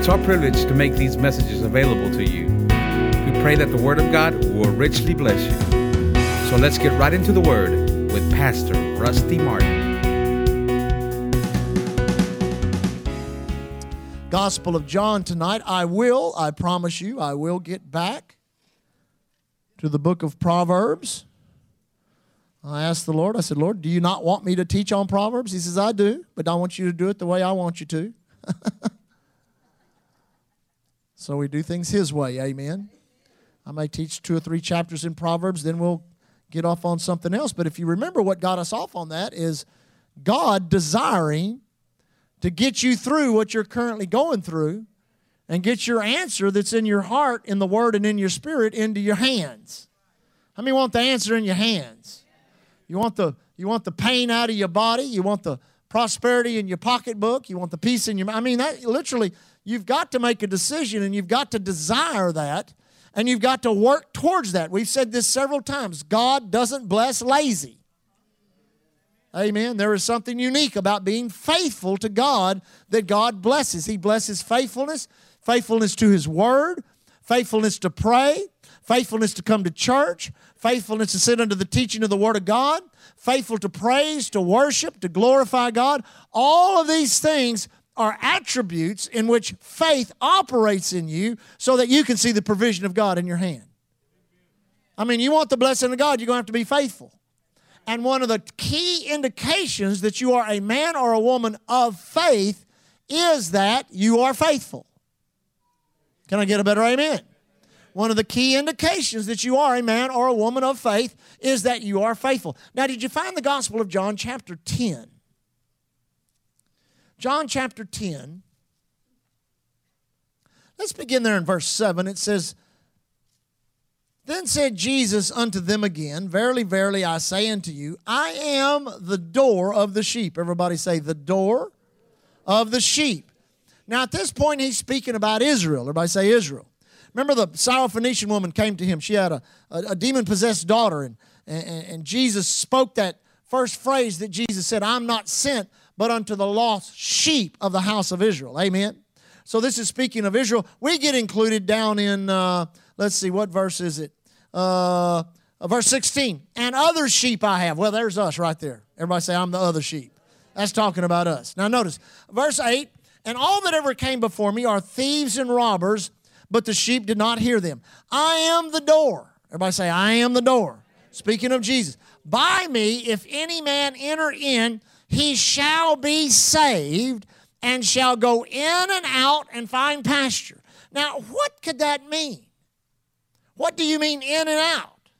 It's our privilege to make these messages available to you. We pray that the Word of God will richly bless you. So let's get right into the Word with Pastor Rusty Martin. Gospel of John tonight. I will, I promise you, I will get back to the book of Proverbs. I asked the Lord, I said, Lord, do you not want me to teach on Proverbs? He says, I do, but I want you to do it the way I want you to. so we do things His way, amen. I may teach two or three chapters in Proverbs, then we'll get off on something else. But if you remember what got us off on that is God desiring to get you through what you're currently going through and get your answer that's in your heart, in the Word, and in your spirit into your hands. How many want the answer in your hands? You want the, you want the pain out of your body? You want the prosperity in your pocketbook? You want the peace in your I mean, that literally, you've got to make a decision and you've got to desire that and you've got to work towards that. We've said this several times God doesn't bless lazy. Amen. There is something unique about being faithful to God that God blesses. He blesses faithfulness, faithfulness to His Word, faithfulness to pray, faithfulness to come to church, faithfulness to sit under the teaching of the Word of God, faithful to praise, to worship, to glorify God. All of these things are attributes in which faith operates in you so that you can see the provision of God in your hand. I mean, you want the blessing of God, you're going to have to be faithful. And one of the key indications that you are a man or a woman of faith is that you are faithful. Can I get a better amen? One of the key indications that you are a man or a woman of faith is that you are faithful. Now, did you find the Gospel of John, chapter 10? John, chapter 10. Let's begin there in verse 7. It says, then said Jesus unto them again, Verily, verily, I say unto you, I am the door of the sheep. Everybody say, the door of the sheep. Now, at this point, he's speaking about Israel. Everybody say Israel. Remember, the Syrophoenician woman came to him. She had a, a, a demon possessed daughter, and, and, and Jesus spoke that first phrase that Jesus said, I'm not sent but unto the lost sheep of the house of Israel. Amen. So, this is speaking of Israel. We get included down in, uh, let's see, what verse is it? uh, verse 16. And other sheep I have. Well, there's us right there. Everybody say, I'm the other sheep. That's talking about us. Now, notice verse 8. And all that ever came before me are thieves and robbers, but the sheep did not hear them. I am the door. Everybody say, I am the door. Speaking of Jesus. By me, if any man enter in, he shall be saved and shall go in and out and find pasture. Now, what could that mean? What do you mean in and out?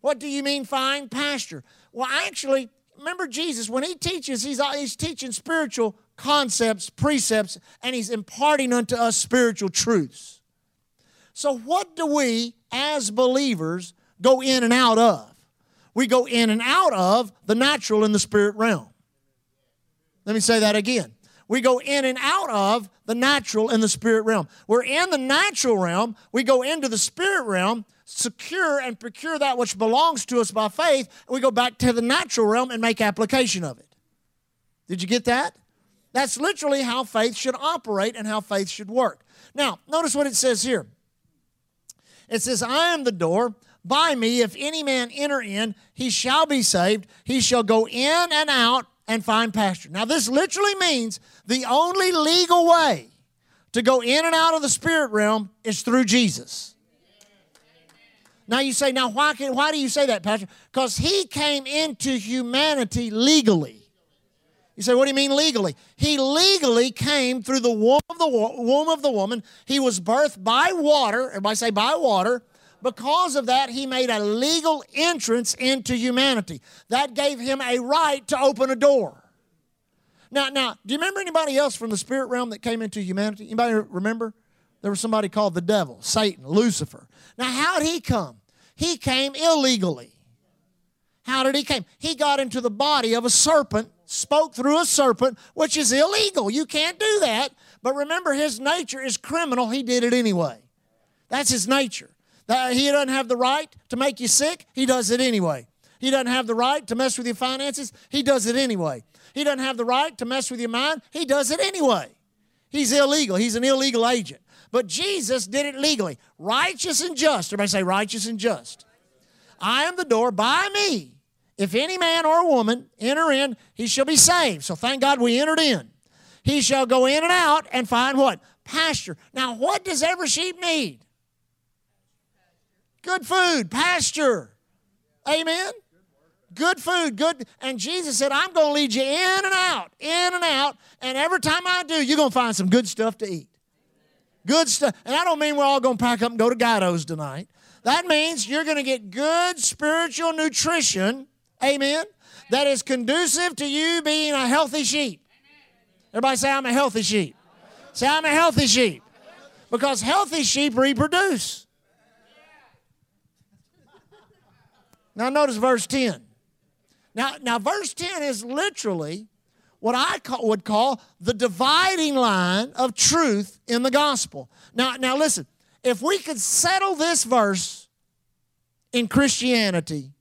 What do you mean find pasture? Well, actually, remember Jesus, when he teaches, he's, he's teaching spiritual concepts, precepts, and he's imparting unto us spiritual truths. So, what do we as believers go in and out of? We go in and out of the natural and the spirit realm. Let me say that again. We go in and out of the natural and the spirit realm. We're in the natural realm, we go into the spirit realm, secure and procure that which belongs to us by faith, and we go back to the natural realm and make application of it. Did you get that? That's literally how faith should operate and how faith should work. Now, notice what it says here. It says, I am the door. By me, if any man enter in, he shall be saved. He shall go in and out and find pasture. Now, this literally means the only legal way to go in and out of the spirit realm is through Jesus. Now you say, now why, can, why do you say that, Pastor? Because he came into humanity legally. You say, what do you mean legally? He legally came through the womb of the, womb of the woman. He was birthed by water. Everybody say by water because of that, he made a legal entrance into humanity. That gave him a right to open a door. Now, now, do you remember anybody else from the spirit realm that came into humanity? Anybody remember? There was somebody called the devil, Satan, Lucifer. Now, how did he come? He came illegally. How did he come? He got into the body of a serpent, spoke through a serpent, which is illegal. You can't do that. But remember, his nature is criminal. He did it anyway. That's his nature. Uh, he doesn't have the right to make you sick. He does it anyway. He doesn't have the right to mess with your finances. He does it anyway. He doesn't have the right to mess with your mind. He does it anyway. He's illegal. He's an illegal agent. But Jesus did it legally. Righteous and just. Everybody say righteous and just. I am the door. By me, if any man or woman enter in, he shall be saved. So thank God we entered in. He shall go in and out and find what? Pasture. Now, what does every sheep need? Good food, pasture. Amen. Good food, good. And Jesus said, I'm going to lead you in and out, in and out. And every time I do, you're going to find some good stuff to eat. Good stuff. And I don't mean we're all going to pack up and go to Guido's tonight. That means you're going to get good spiritual nutrition, amen, that is conducive to you being a healthy sheep. Everybody say, I'm a healthy sheep. Say, I'm a healthy sheep. Because healthy sheep reproduce. Now, notice verse 10. Now, now verse 10 is literally what I call, would call the dividing line of truth in the gospel. Now, now listen, if we could settle this verse in Christianity,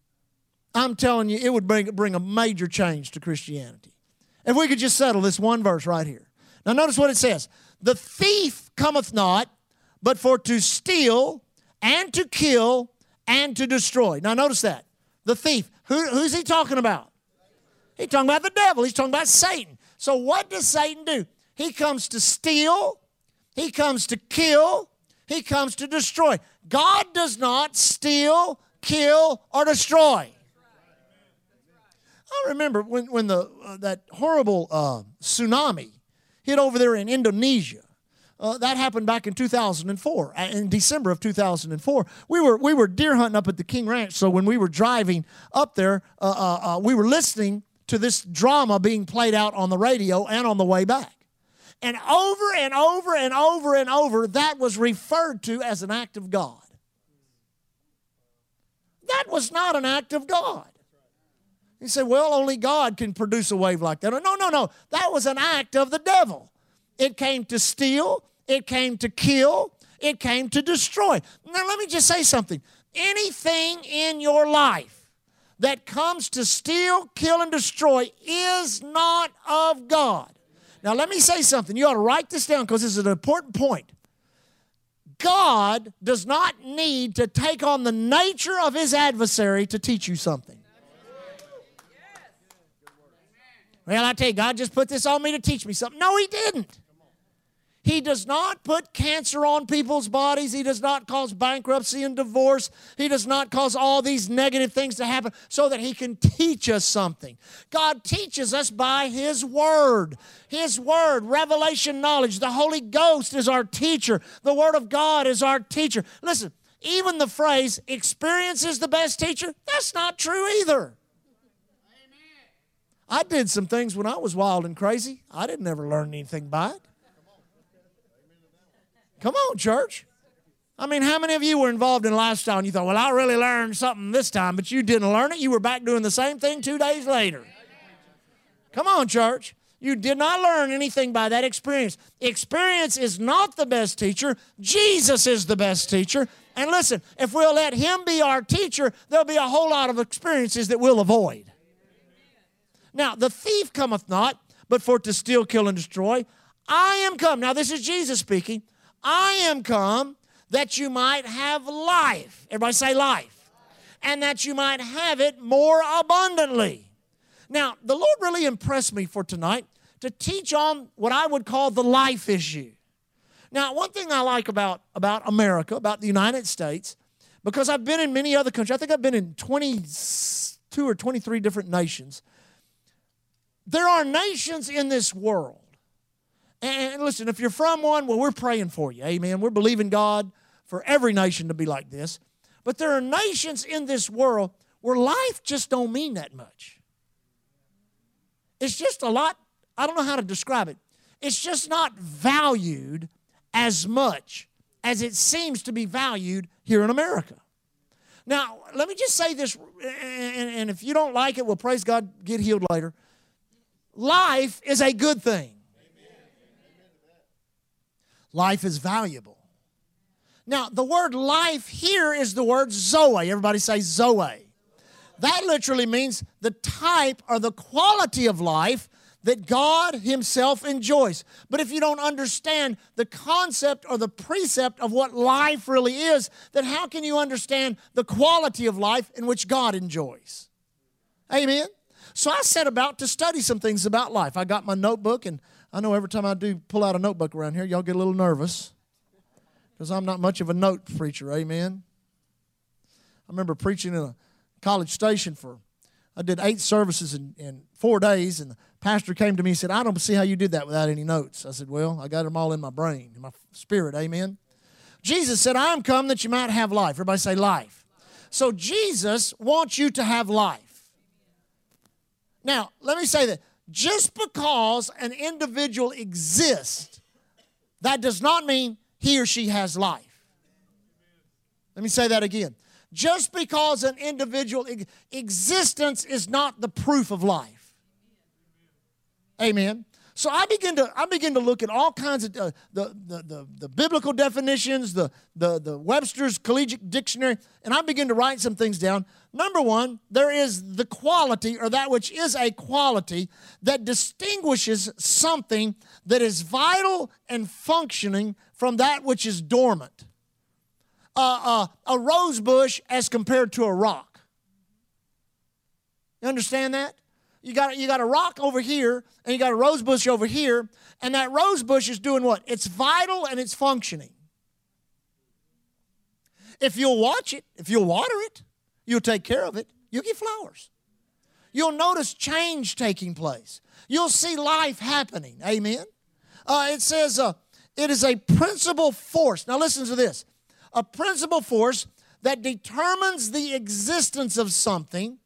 I'm telling you, it would bring, bring a major change to Christianity. If we could just settle this one verse right here. Now, notice what it says The thief cometh not, but for to steal and to kill and to destroy. Now, notice that. The thief. Who, who's he talking about? He's talking about the devil. He's talking about Satan. So, what does Satan do? He comes to steal, he comes to kill, he comes to destroy. God does not steal, kill, or destroy. I remember when, when the, uh, that horrible uh, tsunami hit over there in Indonesia. Uh, that happened back in 2004, uh, in December of 2004. We were, we were deer hunting up at the King Ranch, so when we were driving up there, uh, uh, uh, we were listening to this drama being played out on the radio and on the way back. And over and over and over and over, that was referred to as an act of God. That was not an act of God. You say, well, only God can produce a wave like that. No, no, no. That was an act of the devil. It came to steal, it came to kill, it came to destroy. Now, let me just say something. Anything in your life that comes to steal, kill, and destroy is not of God. Now, let me say something. You ought to write this down because this is an important point. God does not need to take on the nature of his adversary to teach you something. Well, I tell you, God just put this on me to teach me something. No, he didn't. He does not put cancer on people's bodies. He does not cause bankruptcy and divorce. He does not cause all these negative things to happen so that He can teach us something. God teaches us by His Word. His Word, revelation knowledge. The Holy Ghost is our teacher. The Word of God is our teacher. Listen, even the phrase, experience is the best teacher, that's not true either. I did some things when I was wild and crazy. I didn't ever learn anything by it. Come on, church. I mean, how many of you were involved in lifestyle and you thought, well, I really learned something this time, but you didn't learn it? You were back doing the same thing two days later. Come on, church. You did not learn anything by that experience. Experience is not the best teacher, Jesus is the best teacher. And listen, if we'll let Him be our teacher, there'll be a whole lot of experiences that we'll avoid. Now, the thief cometh not, but for to steal, kill, and destroy. I am come. Now, this is Jesus speaking. I am come that you might have life. Everybody say life. And that you might have it more abundantly. Now, the Lord really impressed me for tonight to teach on what I would call the life issue. Now, one thing I like about, about America, about the United States, because I've been in many other countries, I think I've been in 22 or 23 different nations. There are nations in this world and listen, if you're from one, well, we're praying for you. Amen. We're believing God for every nation to be like this. But there are nations in this world where life just don't mean that much. It's just a lot, I don't know how to describe it. It's just not valued as much as it seems to be valued here in America. Now, let me just say this, and if you don't like it, well, praise God, get healed later. Life is a good thing. Life is valuable. Now, the word life here is the word Zoe. Everybody say Zoe. That literally means the type or the quality of life that God Himself enjoys. But if you don't understand the concept or the precept of what life really is, then how can you understand the quality of life in which God enjoys? Amen. So I set about to study some things about life. I got my notebook, and I know every time I do pull out a notebook around here, y'all get a little nervous because I'm not much of a note preacher. Amen. I remember preaching in a college station for, I did eight services in, in four days, and the pastor came to me and said, I don't see how you did that without any notes. I said, Well, I got them all in my brain, in my spirit. Amen. Jesus said, I am come that you might have life. Everybody say life. So Jesus wants you to have life. Now, let me say that just because an individual exists, that does not mean he or she has life. Let me say that again. Just because an individual existence is not the proof of life. Amen. So I begin to I begin to look at all kinds of uh, the, the, the the biblical definitions, the the the Webster's Collegiate Dictionary, and I begin to write some things down. Number one, there is the quality or that which is a quality that distinguishes something that is vital and functioning from that which is dormant. Uh, uh, a rose bush as compared to a rock. You understand that? You got, you got a rock over here, and you got a rose bush over here, and that rose bush is doing what? It's vital and it's functioning. If you'll watch it, if you'll water it, you'll take care of it, you'll get flowers. You'll notice change taking place. You'll see life happening. Amen. Uh, it says uh, it is a principal force. Now, listen to this a principal force that determines the existence of something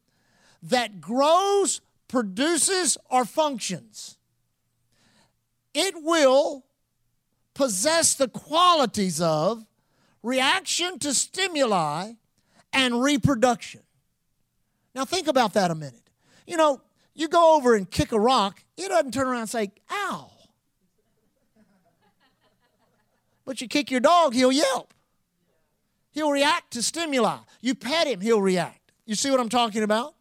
that grows produces or functions, it will possess the qualities of reaction to stimuli and reproduction. Now, think about that a minute. You know, you go over and kick a rock, it doesn't turn around and say, ow. But you kick your dog, he'll yelp. He'll react to stimuli. You pet him, he'll react. You see what I'm talking about?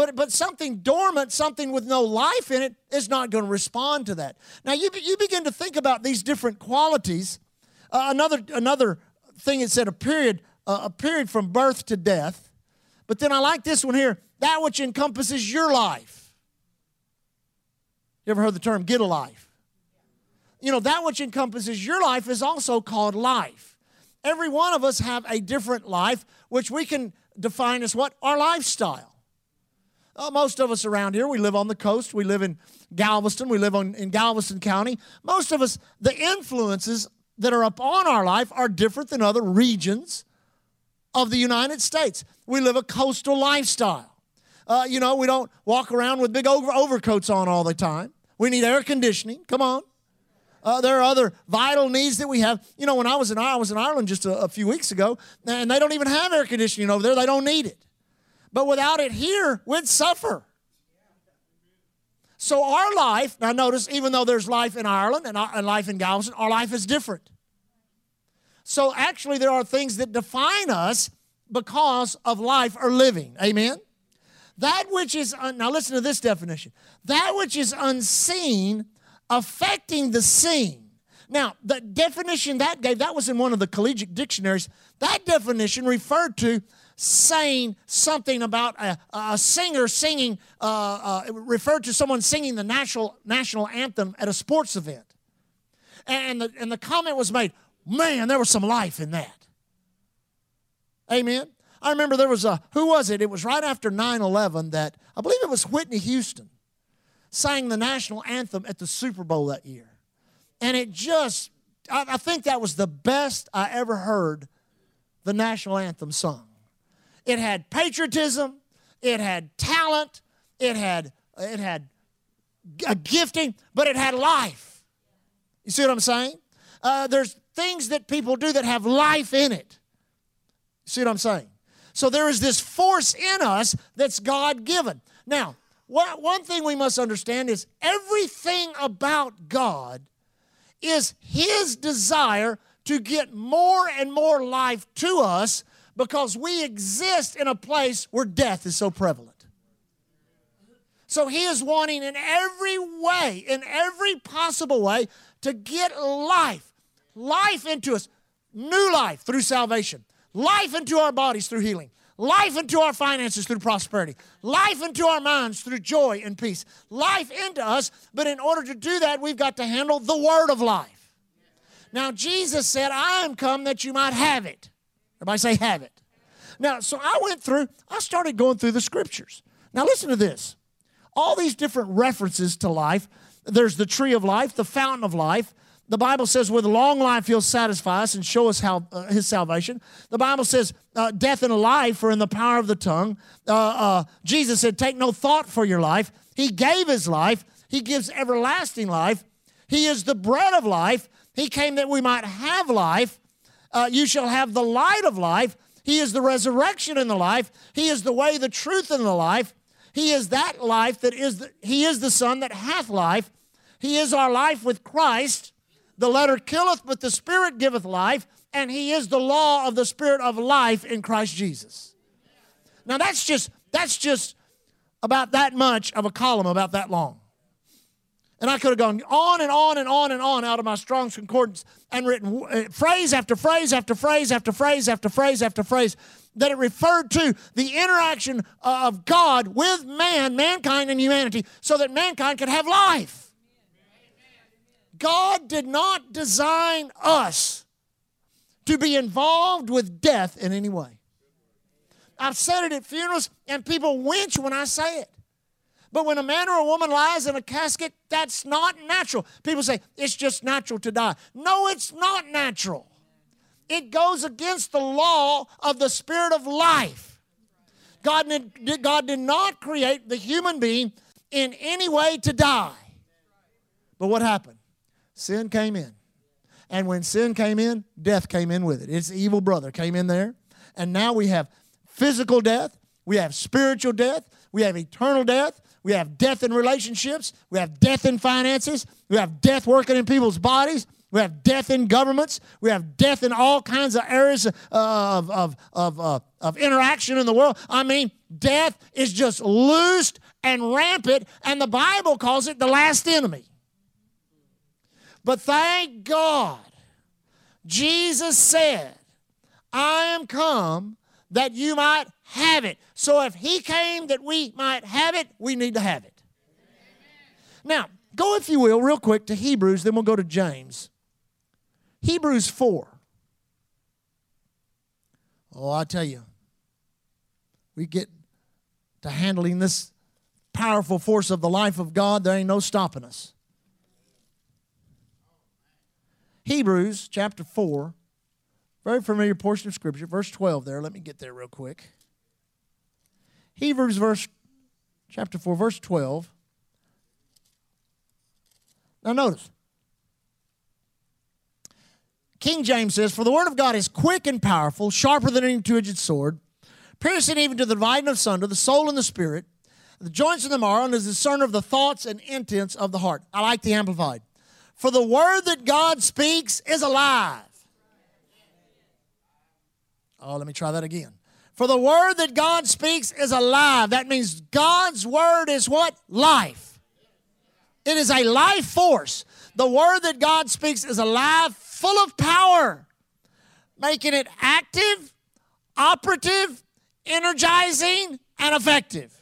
But, but something dormant, something with no life in it, is not going to respond to that. Now, you, you begin to think about these different qualities. Uh, another, another thing it said a period, uh, a period from birth to death. But then I like this one here that which encompasses your life. You ever heard the term get a life? You know, that which encompasses your life is also called life. Every one of us have a different life, which we can define as what? Our lifestyle. Uh, most of us around here, we live on the coast. We live in Galveston. We live on, in Galveston County. Most of us, the influences that are upon our life are different than other regions of the United States. We live a coastal lifestyle. Uh, you know, we don't walk around with big over- overcoats on all the time. We need air conditioning. Come on. Uh, there are other vital needs that we have. You know, when I was in I was in Ireland just a, a few weeks ago, and they don't even have air conditioning over there. They don't need it. But without it here, we'd suffer. So our life, now notice, even though there's life in Ireland and, life in Galveston, our life is different. So actually, there are things that define us because of life or living. Amen? That which is, un- now listen to this definition that which is unseen affecting the seen. Now, the definition that gave, that was in one of the collegiate dictionaries. That definition referred to saying something about a, a singer singing, uh, uh, referred to someone singing the national, national anthem at a sports event. And the, and the comment was made, man, there was some life in that. Amen. I remember there was a, who was it? It was right after 9 11 that, I believe it was Whitney Houston, sang the national anthem at the Super Bowl that year. And it just, I, I think that was the best I ever heard the national anthem sung. It had patriotism, it had talent, it had it had a gifting, but it had life. You see what I'm saying? Uh, there's things that people do that have life in it. See what I'm saying? So there is this force in us that's God given. Now, one thing we must understand is everything about God is His desire to get more and more life to us because we exist in a place where death is so prevalent. So he is wanting in every way, in every possible way, to get life, life into us, new life through salvation, life into our bodies through healing, life into our finances through prosperity, life into our minds through joy and peace, life into us. But in order to do that, we've got to handle the word of life. Now, Jesus said, I am come that you might have it. Everybody say, have it. Now, so I went through, I started going through the scriptures. Now, listen to this all these different references to life. There's the tree of life, the fountain of life. The Bible says, with long life, he'll satisfy us and show us how uh, his salvation. The Bible says, uh, death and life are in the power of the tongue. Uh, uh, Jesus said, take no thought for your life. He gave his life, he gives everlasting life. He is the bread of life. He came that we might have life. Uh, you shall have the light of life. He is the resurrection and the life. He is the way, the truth, and the life. He is that life that is the, He is the Son that hath life. He is our life with Christ. The letter killeth, but the Spirit giveth life, and He is the law of the Spirit of life in Christ Jesus. Now that's just that's just about that much of a column about that long. And I could have gone on and on and on and on out of my Strong's Concordance and written uh, phrase after phrase after phrase after phrase after phrase after phrase that it referred to the interaction of God with man, mankind, and humanity so that mankind could have life. God did not design us to be involved with death in any way. I've said it at funerals, and people winch when I say it. But when a man or a woman lies in a casket, that's not natural. People say, it's just natural to die. No, it's not natural. It goes against the law of the spirit of life. God did, God did not create the human being in any way to die. But what happened? Sin came in. And when sin came in, death came in with it. Its evil brother came in there. And now we have physical death, we have spiritual death, we have eternal death, we have death in relationships. We have death in finances. We have death working in people's bodies. We have death in governments. We have death in all kinds of areas of, of, of, uh, of interaction in the world. I mean, death is just loosed and rampant, and the Bible calls it the last enemy. But thank God, Jesus said, I am come that you might have it. So if He came that we might have it, we need to have it. Now, go, if you will, real quick to Hebrews, then we'll go to James. Hebrews 4. Oh, I tell you, we get to handling this powerful force of the life of God, there ain't no stopping us. Hebrews chapter 4, very familiar portion of Scripture, verse 12 there. Let me get there real quick. Hebrews verse chapter 4 verse 12. Now notice. King James says, For the word of God is quick and powerful, sharper than any two edged sword, piercing even to the dividing of sunder, the soul and the spirit, the joints and the marrow, and is the discerner of the thoughts and intents of the heart. I like the Amplified. For the word that God speaks is alive. Oh, let me try that again. For the word that God speaks is alive. That means God's word is what? Life. It is a life force. The word that God speaks is alive, full of power, making it active, operative, energizing, and effective.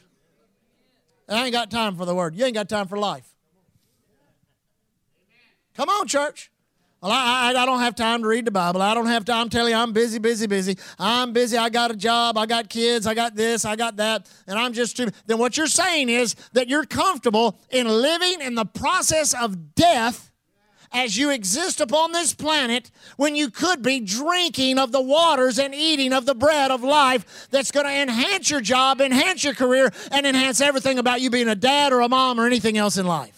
I ain't got time for the word. You ain't got time for life. Come on, church. Well, I, I, don't have time to read the Bible. I don't have time. I'm telling you, I'm busy, busy, busy. I'm busy. I got a job. I got kids. I got this. I got that. And I'm just too. Then what you're saying is that you're comfortable in living in the process of death as you exist upon this planet when you could be drinking of the waters and eating of the bread of life that's going to enhance your job, enhance your career, and enhance everything about you being a dad or a mom or anything else in life.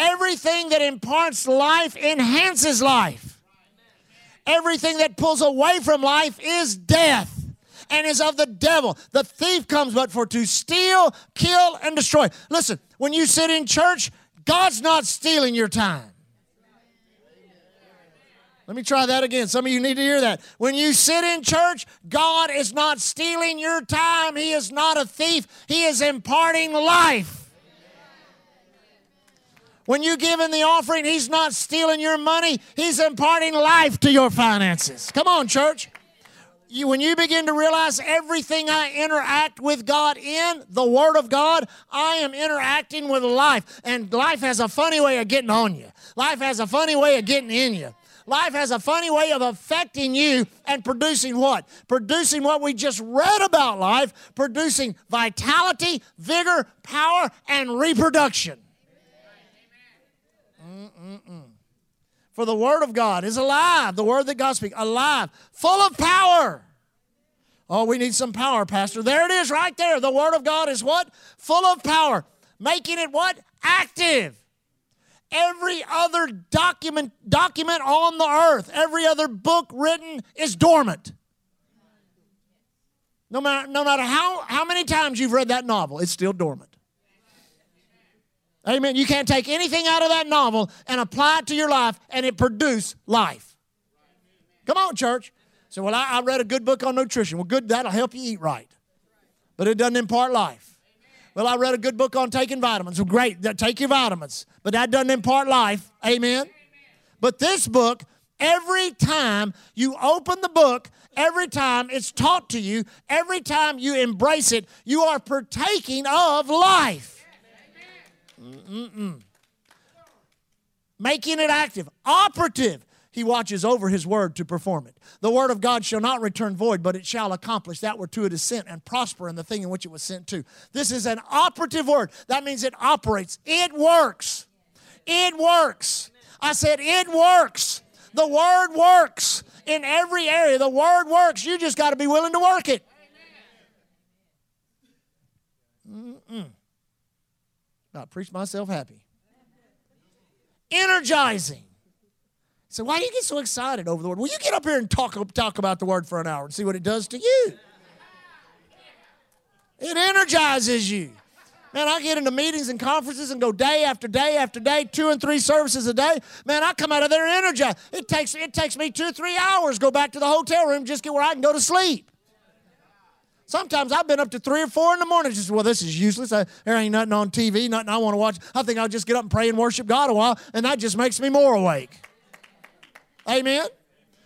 Everything that imparts life enhances life. Everything that pulls away from life is death and is of the devil. The thief comes but for to steal, kill, and destroy. Listen, when you sit in church, God's not stealing your time. Let me try that again. Some of you need to hear that. When you sit in church, God is not stealing your time. He is not a thief. He is imparting life. When you give in the offering, He's not stealing your money, He's imparting life to your finances. Come on, church. You, when you begin to realize everything I interact with God in, the Word of God, I am interacting with life. And life has a funny way of getting on you, life has a funny way of getting in you. Life has a funny way of affecting you and producing what? Producing what we just read about life, producing vitality, vigor, power, and reproduction. Mm-mm-mm. For the Word of God is alive, the Word that God speaks, alive, full of power. Oh, we need some power, Pastor. There it is right there. The Word of God is what? Full of power, making it what? Active. Every other document, document on the earth, every other book written is dormant. No matter, no matter how, how many times you've read that novel, it's still dormant. Amen. You can't take anything out of that novel and apply it to your life and it produce life. Come on, church. So, well, I, I read a good book on nutrition. Well, good, that'll help you eat right. But it doesn't impart life. Well, I read a good book on taking vitamins. Well, great, take your vitamins. But that doesn't impart life. Amen. But this book, every time you open the book, every time it's taught to you, every time you embrace it, you are partaking of life. Mm-mm. Making it active, operative. He watches over his word to perform it. The word of God shall not return void, but it shall accomplish that whereto it is sent and prosper in the thing in which it was sent to. This is an operative word. That means it operates, it works. It works. I said, it works. The word works in every area. The word works. You just got to be willing to work it. Mm-mm. About preach myself happy. Energizing. So why do you get so excited over the word? Well, you get up here and talk, talk about the word for an hour and see what it does to you. It energizes you. Man, I get into meetings and conferences and go day after day after day, two and three services a day. Man, I come out of there energized. It takes it takes me two three hours go back to the hotel room just get where I can go to sleep. Sometimes I've been up to three or four in the morning. Just well, this is useless. I, there ain't nothing on TV, nothing I want to watch. I think I'll just get up and pray and worship God a while, and that just makes me more awake. Amen.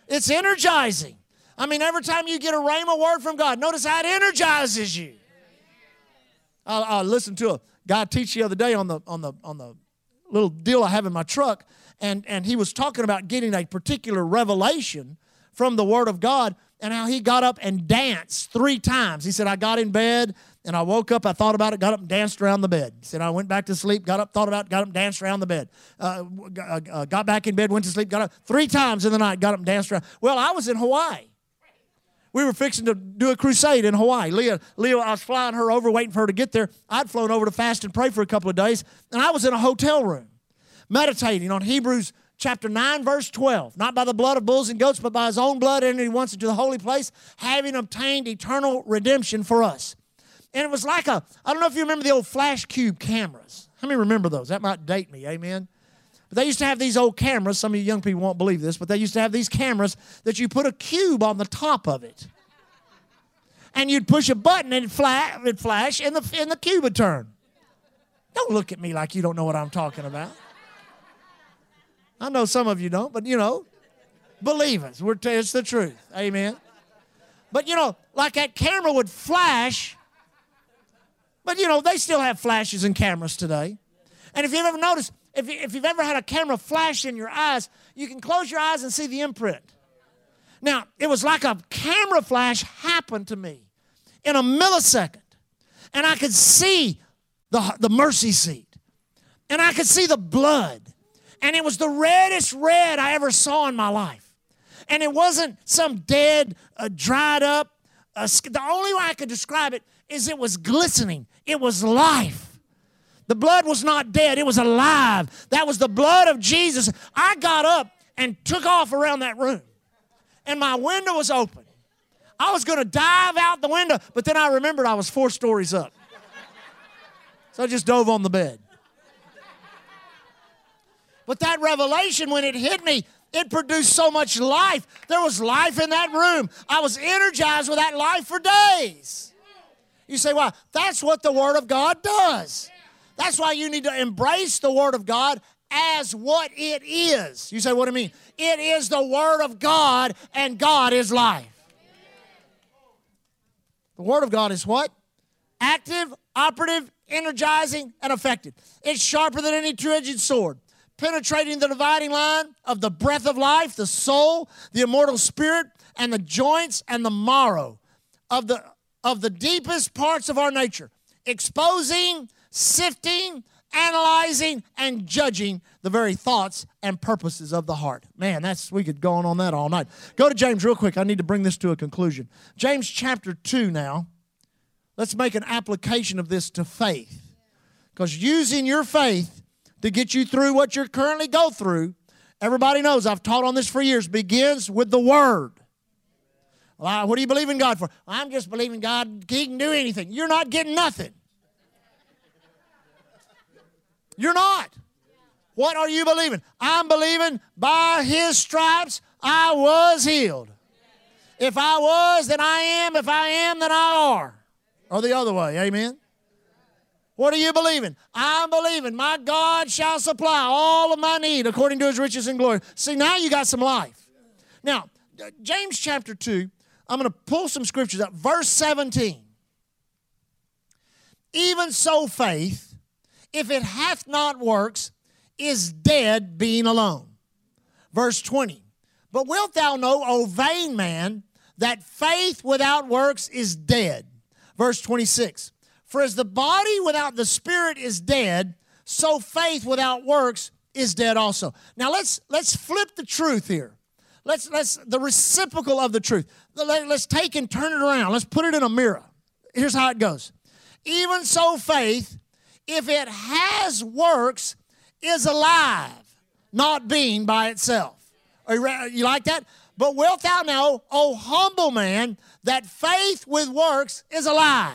It's energizing. I mean, every time you get a rhema word from God, notice how it energizes you. I, I listened to a guy teach the other day on the on the on the little deal I have in my truck, and and he was talking about getting a particular revelation from the Word of God and how he got up and danced three times. He said, I got in bed and I woke up, I thought about it, got up and danced around the bed. He said, I went back to sleep, got up, thought about it, got up, and danced around the bed. Uh, uh, uh, got back in bed, went to sleep, got up three times in the night, got up and danced around. Well, I was in Hawaii. We were fixing to do a crusade in Hawaii. Leah, Leah, I was flying her over, waiting for her to get there. I'd flown over to fast and pray for a couple of days, and I was in a hotel room meditating on Hebrews chapter 9, verse 12. Not by the blood of bulls and goats, but by his own blood entered he once into the holy place, having obtained eternal redemption for us. And it was like a, I don't know if you remember the old flash cube cameras. How many remember those? That might date me, amen? But they used to have these old cameras. Some of you young people won't believe this, but they used to have these cameras that you put a cube on the top of it. And you'd push a button and it'd, flash, it'd flash and the, and the cube would turn. Don't look at me like you don't know what I'm talking about. I know some of you don't, but you know, believe us. We're, it's the truth. Amen. But you know, like that camera would flash, but you know, they still have flashes and cameras today. And if you've ever noticed, if, you, if you've ever had a camera flash in your eyes, you can close your eyes and see the imprint. Now, it was like a camera flash happened to me in a millisecond. And I could see the, the mercy seat. And I could see the blood and it was the reddest red I ever saw in my life. And it wasn't some dead, uh, dried up. Uh, the only way I could describe it is it was glistening. It was life. The blood was not dead, it was alive. That was the blood of Jesus. I got up and took off around that room, and my window was open. I was going to dive out the window, but then I remembered I was four stories up. So I just dove on the bed. But that revelation, when it hit me, it produced so much life. There was life in that room. I was energized with that life for days. You say, well, that's what the Word of God does. That's why you need to embrace the Word of God as what it is. You say, what do you mean? It is the Word of God, and God is life. The Word of God is what? Active, operative, energizing, and effective. It's sharper than any two edged sword, penetrating the dividing line of the breath of life, the soul, the immortal spirit, and the joints and the marrow of the, of the deepest parts of our nature, exposing, sifting, analyzing, and judging the very thoughts and purposes of the heart. Man, that's we could go on on that all night. Go to James real quick. I need to bring this to a conclusion. James chapter 2 now. Let's make an application of this to faith. Because using your faith to get you through what you're currently go through, everybody knows I've taught on this for years, begins with the word. Well, what do you believe in God for? I'm just believing God he can do anything. You're not getting nothing. You're not. What are you believing? I'm believing by his stripes I was healed. If I was, then I am. If I am, then I are. Or the other way. Amen. What are you believing? I'm believing my God shall supply all of my need according to his riches and glory. See, now you got some life. Now, James chapter 2, I'm going to pull some scriptures up. Verse 17. Even so, faith, if it hath not works, is dead being alone. Verse 20. But wilt thou know, O vain man, that faith without works is dead? Verse 26. For as the body without the spirit is dead, so faith without works is dead also. Now let's let's flip the truth here. Let's let's the reciprocal of the truth. Let's take and turn it around. Let's put it in a mirror. Here's how it goes. Even so, faith, if it has works, is alive, not being by itself. Are you, you like that? But wilt thou know, O humble man, that faith with works is alive?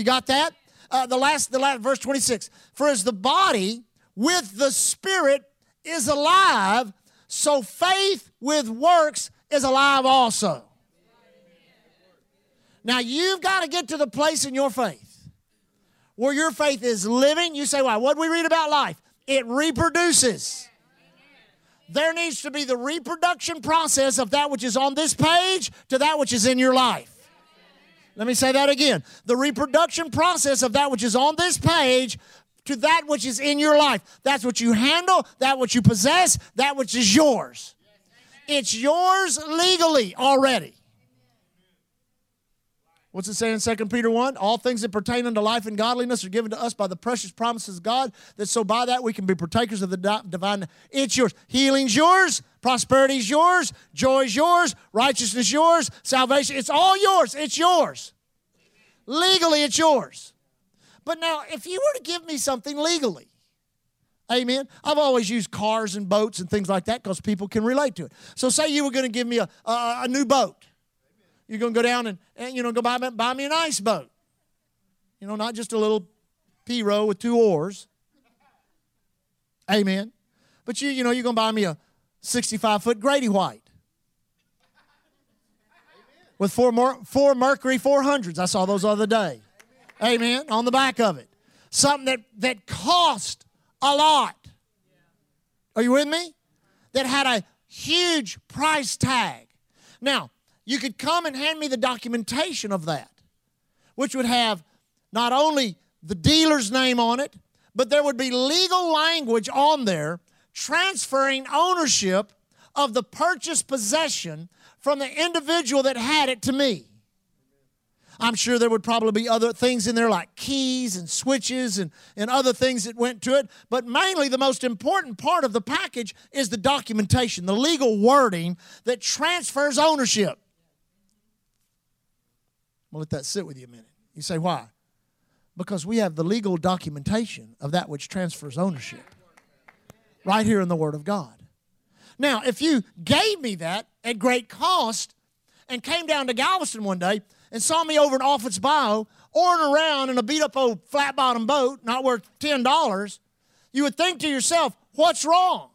You got that? Uh, the last, the last verse 26. For as the body with the spirit is alive, so faith with works is alive also. Now you've got to get to the place in your faith where your faith is living. You say, why? What do we read about life? It reproduces. There needs to be the reproduction process of that which is on this page to that which is in your life. Let me say that again. The reproduction process of that which is on this page to that which is in your life. That's what you handle, that which you possess, that which is yours. It's yours legally already. What's it say in 2 Peter 1? All things that pertain unto life and godliness are given to us by the precious promises of God, that so by that we can be partakers of the divine. It's yours. Healing's yours. Prosperity's yours. Joy's yours. Righteousness yours. Salvation. It's all yours. It's yours. Legally, it's yours. But now, if you were to give me something legally, Amen. I've always used cars and boats and things like that because people can relate to it. So, say you were going to give me a, a, a new boat. You're going to go down and, and you know, go buy, buy me an ice boat. You know, not just a little pirogue with two oars. Amen. But you, you know, you're going to buy me a 65 foot Grady White with four, more, four Mercury 400s. I saw those other day. Amen. On the back of it. Something that, that cost a lot. Are you with me? That had a huge price tag. Now, you could come and hand me the documentation of that, which would have not only the dealer's name on it, but there would be legal language on there transferring ownership of the purchased possession from the individual that had it to me. I'm sure there would probably be other things in there like keys and switches and, and other things that went to it. But mainly, the most important part of the package is the documentation, the legal wording that transfers ownership. I'm going to let that sit with you a minute. You say, why? Because we have the legal documentation of that which transfers ownership right here in the Word of God. Now, if you gave me that at great cost and came down to Galveston one day and saw me over in Offatts Bayou oaring around in a beat up old flat bottom boat, not worth $10, you would think to yourself, what's wrong?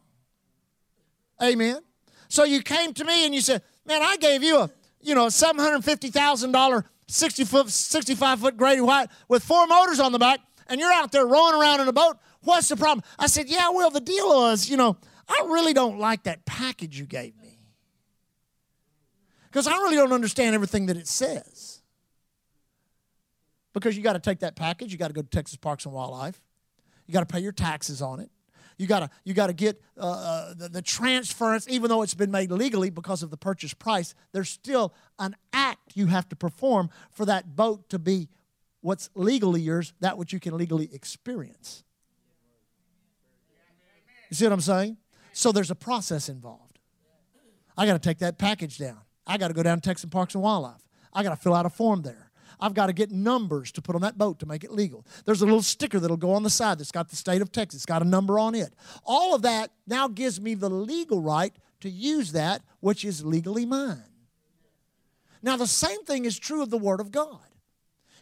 Amen. So you came to me and you said, man, I gave you a, you know, $750,000 60 foot, 65 foot Grady White with four motors on the back, and you're out there rowing around in a boat. What's the problem? I said, Yeah, well, the deal was, you know, I really don't like that package you gave me. Because I really don't understand everything that it says. Because you got to take that package, you got to go to Texas Parks and Wildlife, you got to pay your taxes on it. You got to you got to get uh, uh, the, the transference, even though it's been made legally because of the purchase price. There's still an act you have to perform for that boat to be what's legally yours, that which you can legally experience. You see what I'm saying? So there's a process involved. I got to take that package down. I got to go down to Texas Parks and Wildlife. I got to fill out a form there. I've got to get numbers to put on that boat to make it legal. There's a little sticker that'll go on the side that's got the state of Texas, got a number on it. All of that now gives me the legal right to use that which is legally mine. Now, the same thing is true of the Word of God.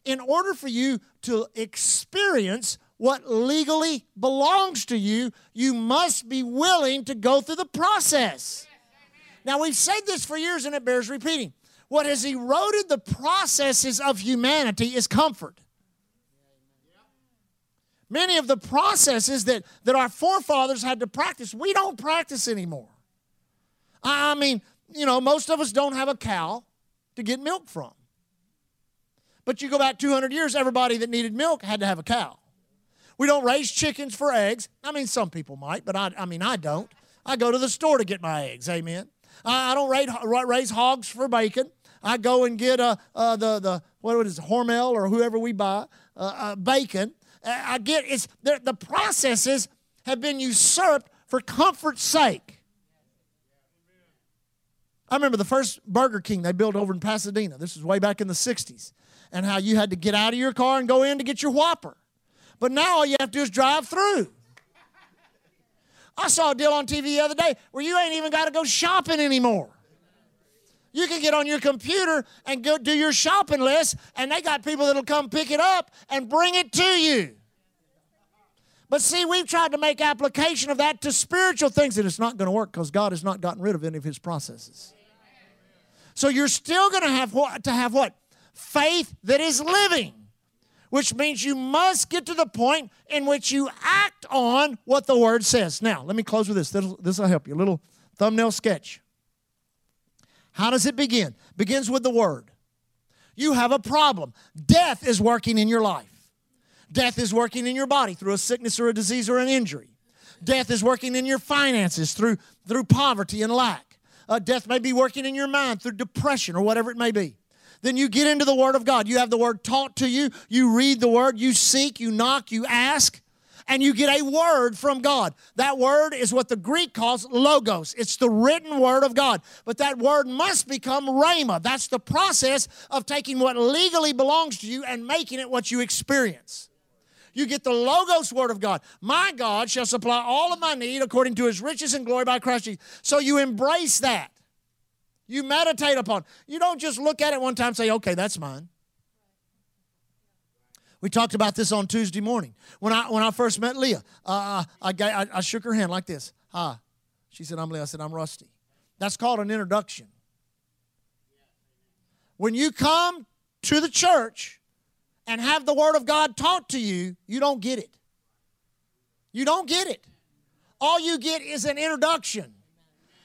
In order for you to experience what legally belongs to you, you must be willing to go through the process. Now, we've said this for years and it bears repeating. What has eroded the processes of humanity is comfort. Many of the processes that, that our forefathers had to practice, we don't practice anymore. I mean, you know, most of us don't have a cow to get milk from. But you go back 200 years, everybody that needed milk had to have a cow. We don't raise chickens for eggs. I mean, some people might, but I, I mean, I don't. I go to the store to get my eggs. Amen. I don't raise, hogs for bacon. I go and get uh, uh, the, the, what is it, Hormel or whoever we buy, uh bacon. I get, it's, the processes have been usurped for comfort's sake. I remember the first Burger King they built over in Pasadena. This was way back in the 60s. And how you had to get out of your car and go in to get your Whopper. But now all you have to do is drive through. I saw a deal on TV the other day where you ain't even got to go shopping anymore. You can get on your computer and go do your shopping list, and they got people that'll come pick it up and bring it to you. But see, we've tried to make application of that to spiritual things, and it's not going to work because God has not gotten rid of any of His processes. So you're still going to have what? To have what? Faith that is living which means you must get to the point in which you act on what the word says. Now, let me close with this. This will help you. A little thumbnail sketch. How does it begin? Begins with the word. You have a problem. Death is working in your life. Death is working in your body through a sickness or a disease or an injury. Death is working in your finances through, through poverty and lack. Uh, death may be working in your mind through depression or whatever it may be then you get into the Word of God. You have the Word taught to you, you read the Word, you seek, you knock, you ask, and you get a word from God. That word is what the Greek calls logos. It's the written word of God. But that word must become rhema. That's the process of taking what legally belongs to you and making it what you experience. You get the logos word of God. My God shall supply all of my need according to his riches and glory by Christ Jesus. So you embrace that. You meditate upon. You don't just look at it one time say, okay, that's mine. We talked about this on Tuesday morning. When I, when I first met Leah, uh, I, I, I shook her hand like this. Hi. She said, I'm Leah. I said, I'm Rusty. That's called an introduction. When you come to the church and have the Word of God taught to you, you don't get it. You don't get it. All you get is an introduction.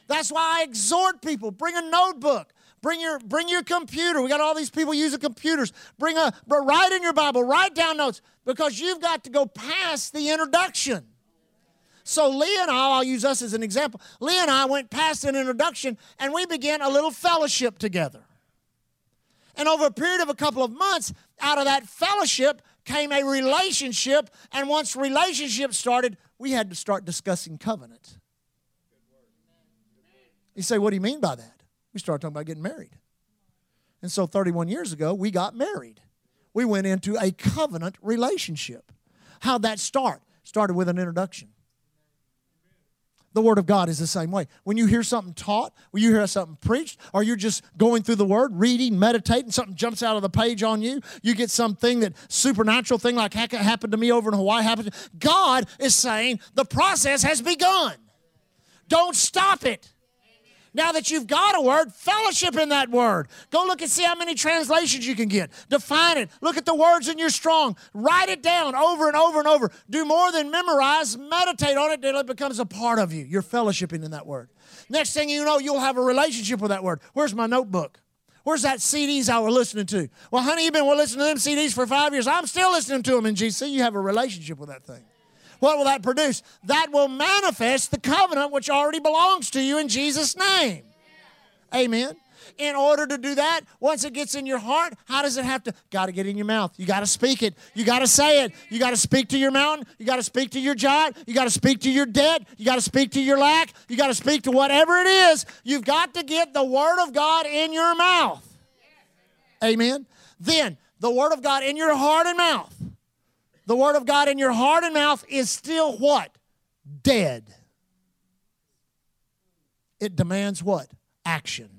That's why I exhort people bring a notebook. Bring your, bring your computer. We got all these people using computers. Bring a, write in your Bible, write down notes because you've got to go past the introduction. So Leah and I, I'll use us as an example. Leah and I went past an introduction and we began a little fellowship together. And over a period of a couple of months, out of that fellowship came a relationship. And once relationship started, we had to start discussing covenant. You say, what do you mean by that? We started talking about getting married. And so 31 years ago, we got married. We went into a covenant relationship. How'd that start? Started with an introduction. The Word of God is the same way. When you hear something taught, when you hear something preached, or you're just going through the Word, reading, meditating, something jumps out of the page on you, you get something that supernatural thing like happened to me over in Hawaii happened. God is saying the process has begun. Don't stop it. Now that you've got a word, fellowship in that word. Go look and see how many translations you can get. Define it. Look at the words in your strong. Write it down over and over and over. Do more than memorize. Meditate on it until it becomes a part of you. You're fellowshipping in that word. Next thing you know, you'll have a relationship with that word. Where's my notebook? Where's that CDs I was listening to? Well, honey, you've been listening to them CDs for five years. I'm still listening to them in GC. You have a relationship with that thing. What will that produce? That will manifest the covenant which already belongs to you in Jesus' name. Amen. In order to do that, once it gets in your heart, how does it have to? Got to get in your mouth. You got to speak it. You got to say it. You got to speak to your mountain. You got to speak to your giant. You got to speak to your debt. You got to speak to your lack. You got to speak to whatever it is. You've got to get the Word of God in your mouth. Amen. Then the Word of God in your heart and mouth the Word of God in your heart and mouth is still what? Dead. It demands what? Action.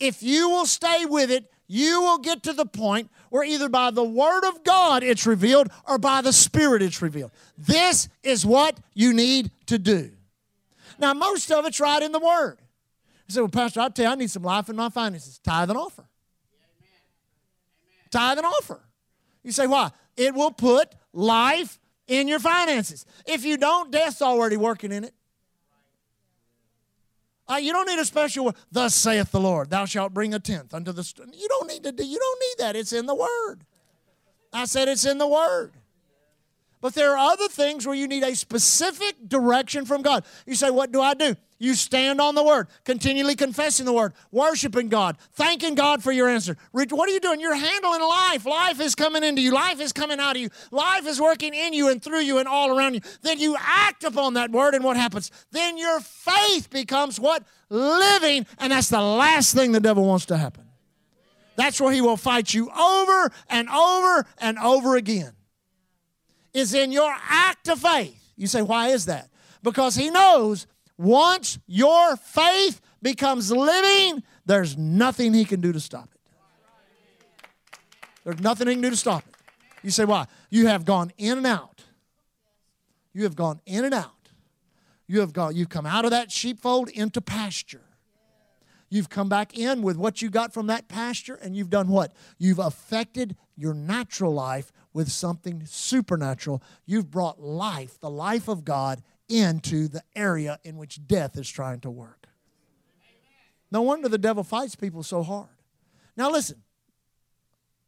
If you will stay with it, you will get to the point where either by the Word of God it's revealed or by the Spirit it's revealed. This is what you need to do. Now, most of it's right in the Word. You say, Well, Pastor, I tell you, I need some life in my finances. Tithe and offer. Tithe and offer. You say, Why? It will put life in your finances. If you don't, death's already working in it. Uh, you don't need a special word. thus saith the Lord, thou shalt bring a tenth unto the st-. you don't need to do you don't need that. It's in the word. I said it's in the word. But there are other things where you need a specific direction from God. You say, What do I do? You stand on the word, continually confessing the word, worshiping God, thanking God for your answer. What are you doing? You're handling life. Life is coming into you, life is coming out of you, life is working in you and through you and all around you. Then you act upon that word, and what happens? Then your faith becomes what? Living, and that's the last thing the devil wants to happen. That's where he will fight you over and over and over again is in your act of faith. You say, why is that? Because he knows once your faith becomes living, there's nothing he can do to stop it. There's nothing he can do to stop it. You say, why? You have gone in and out. You have gone in and out. You have gone, you've come out of that sheepfold into pasture. You've come back in with what you got from that pasture, and you've done what? You've affected your natural life with something supernatural. You've brought life, the life of God, into the area in which death is trying to work. No wonder the devil fights people so hard. Now, listen,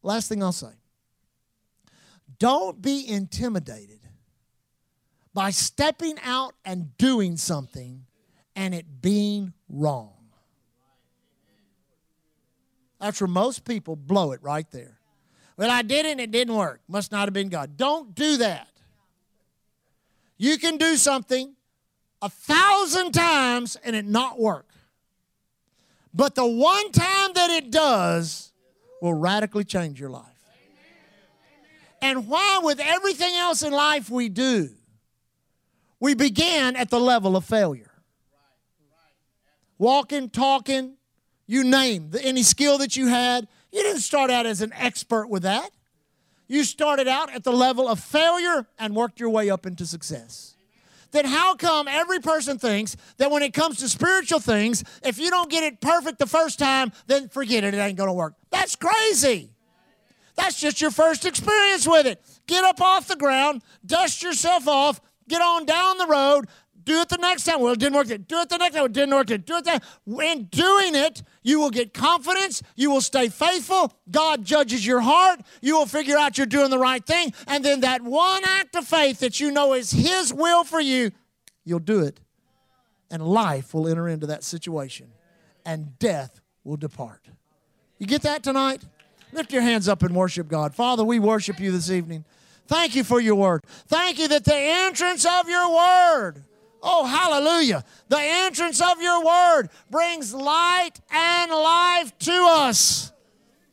last thing I'll say don't be intimidated by stepping out and doing something and it being wrong. That's where most people blow it right there. Well, I did it and it didn't work. Must not have been God. Don't do that. You can do something a thousand times and it not work. But the one time that it does will radically change your life. And why, with everything else in life we do, we begin at the level of failure. Walking, talking, you name any skill that you had, you didn't start out as an expert with that. You started out at the level of failure and worked your way up into success. Then how come every person thinks that when it comes to spiritual things, if you don't get it perfect the first time, then forget it, it ain't gonna work? That's crazy. That's just your first experience with it. Get up off the ground, dust yourself off, get on down the road, do it the next time. Well, it didn't work. Do it the next time. It didn't work. Do it that. In doing it, you will get confidence. You will stay faithful. God judges your heart. You will figure out you're doing the right thing. And then that one act of faith that you know is His will for you, you'll do it. And life will enter into that situation. And death will depart. You get that tonight? Lift your hands up and worship God. Father, we worship you this evening. Thank you for your word. Thank you that the entrance of your word Oh, hallelujah. The entrance of your word brings light and life to us.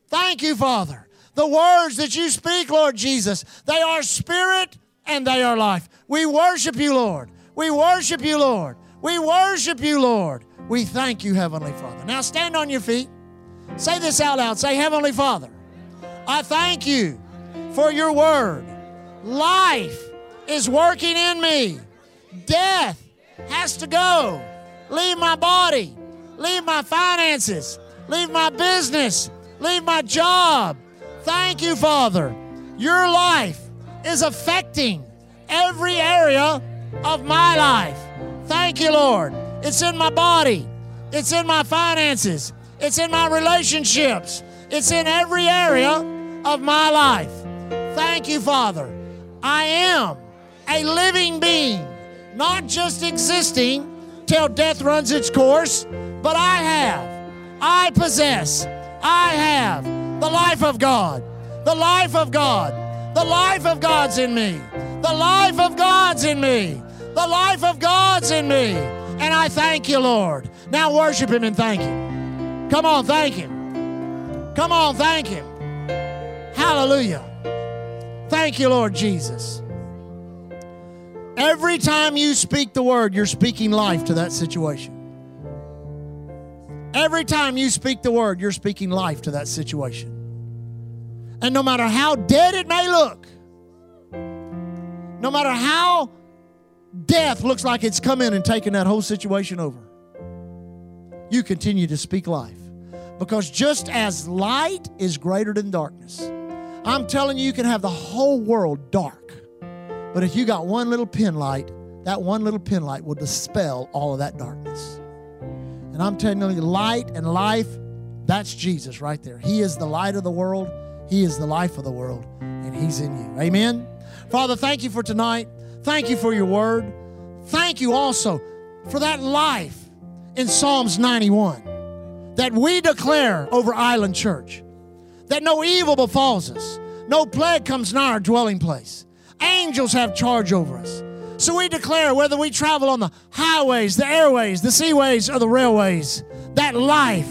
Thank you, Father. The words that you speak, Lord Jesus, they are spirit and they are life. We worship you, Lord. We worship you, Lord. We worship you, Lord. We thank you, Heavenly Father. Now stand on your feet. Say this out loud. Say, Heavenly Father, I thank you for your word. Life is working in me Death has to go. Leave my body. leave my finances, leave my business, leave my job. Thank you, Father. Your life is affecting every area of my life. Thank you, Lord. It's in my body, it's in my finances, it's in my relationships, it's in every area of my life. Thank you, Father. I am a living being, not just existing till death runs its course, but I have, I possess, I have the life of God, the life of God, the life of God's in me, the life of God's in me, the life of God's in me. And I thank you, Lord. Now worship Him and thank Him. Come on, thank Him. Come on, thank Him. Hallelujah. Thank you, Lord Jesus. Every time you speak the word, you're speaking life to that situation. Every time you speak the word, you're speaking life to that situation. And no matter how dead it may look, no matter how death looks like it's come in and taken that whole situation over, you continue to speak life. Because just as light is greater than darkness, I'm telling you, you can have the whole world dark. But if you got one little pin light, that one little pin light will dispel all of that darkness. And I'm telling you, light and life, that's Jesus right there. He is the light of the world, He is the life of the world, and He's in you. Amen. Father, thank you for tonight. Thank you for your word. Thank you also for that life in Psalms 91 that we declare over Island Church that no evil befalls us, no plague comes nigh our dwelling place. Angels have charge over us. So we declare whether we travel on the highways, the airways, the seaways, or the railways, that life,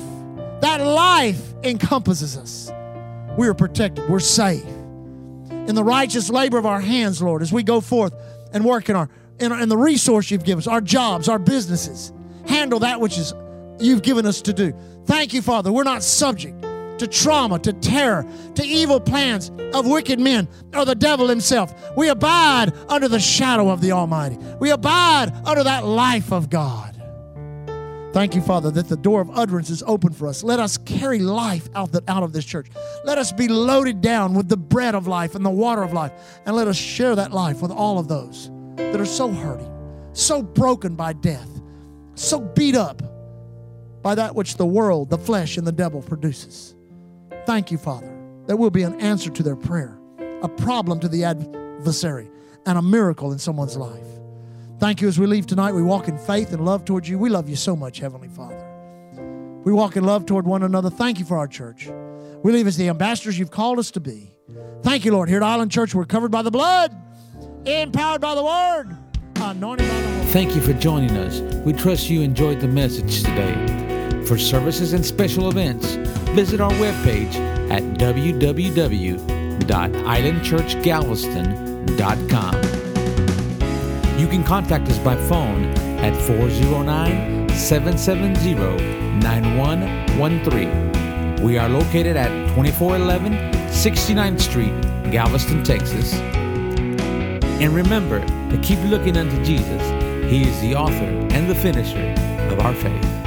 that life encompasses us. We are protected, we're safe. In the righteous labor of our hands, Lord, as we go forth and work in our in, our, in the resource you've given us, our jobs, our businesses, handle that which is you've given us to do. Thank you, Father. We're not subject to trauma, to terror, to evil plans of wicked men or the devil himself. We abide under the shadow of the Almighty. We abide under that life of God. Thank you, Father, that the door of utterance is open for us. Let us carry life out, the, out of this church. Let us be loaded down with the bread of life and the water of life. And let us share that life with all of those that are so hurting, so broken by death, so beat up by that which the world, the flesh, and the devil produces. Thank you, Father, that will be an answer to their prayer, a problem to the adversary, and a miracle in someone's life. Thank you as we leave tonight. We walk in faith and love towards you. We love you so much, Heavenly Father. We walk in love toward one another. Thank you for our church. We leave as the ambassadors you've called us to be. Thank you, Lord. Here at Island Church, we're covered by the blood, empowered by the word, anointed by the. Thank you for joining us. We trust you enjoyed the message today. For services and special events, visit our webpage at www.islandchurchgalveston.com. You can contact us by phone at 409 770 9113. We are located at 2411 69th Street, Galveston, Texas. And remember to keep looking unto Jesus. He is the author and the finisher of our faith.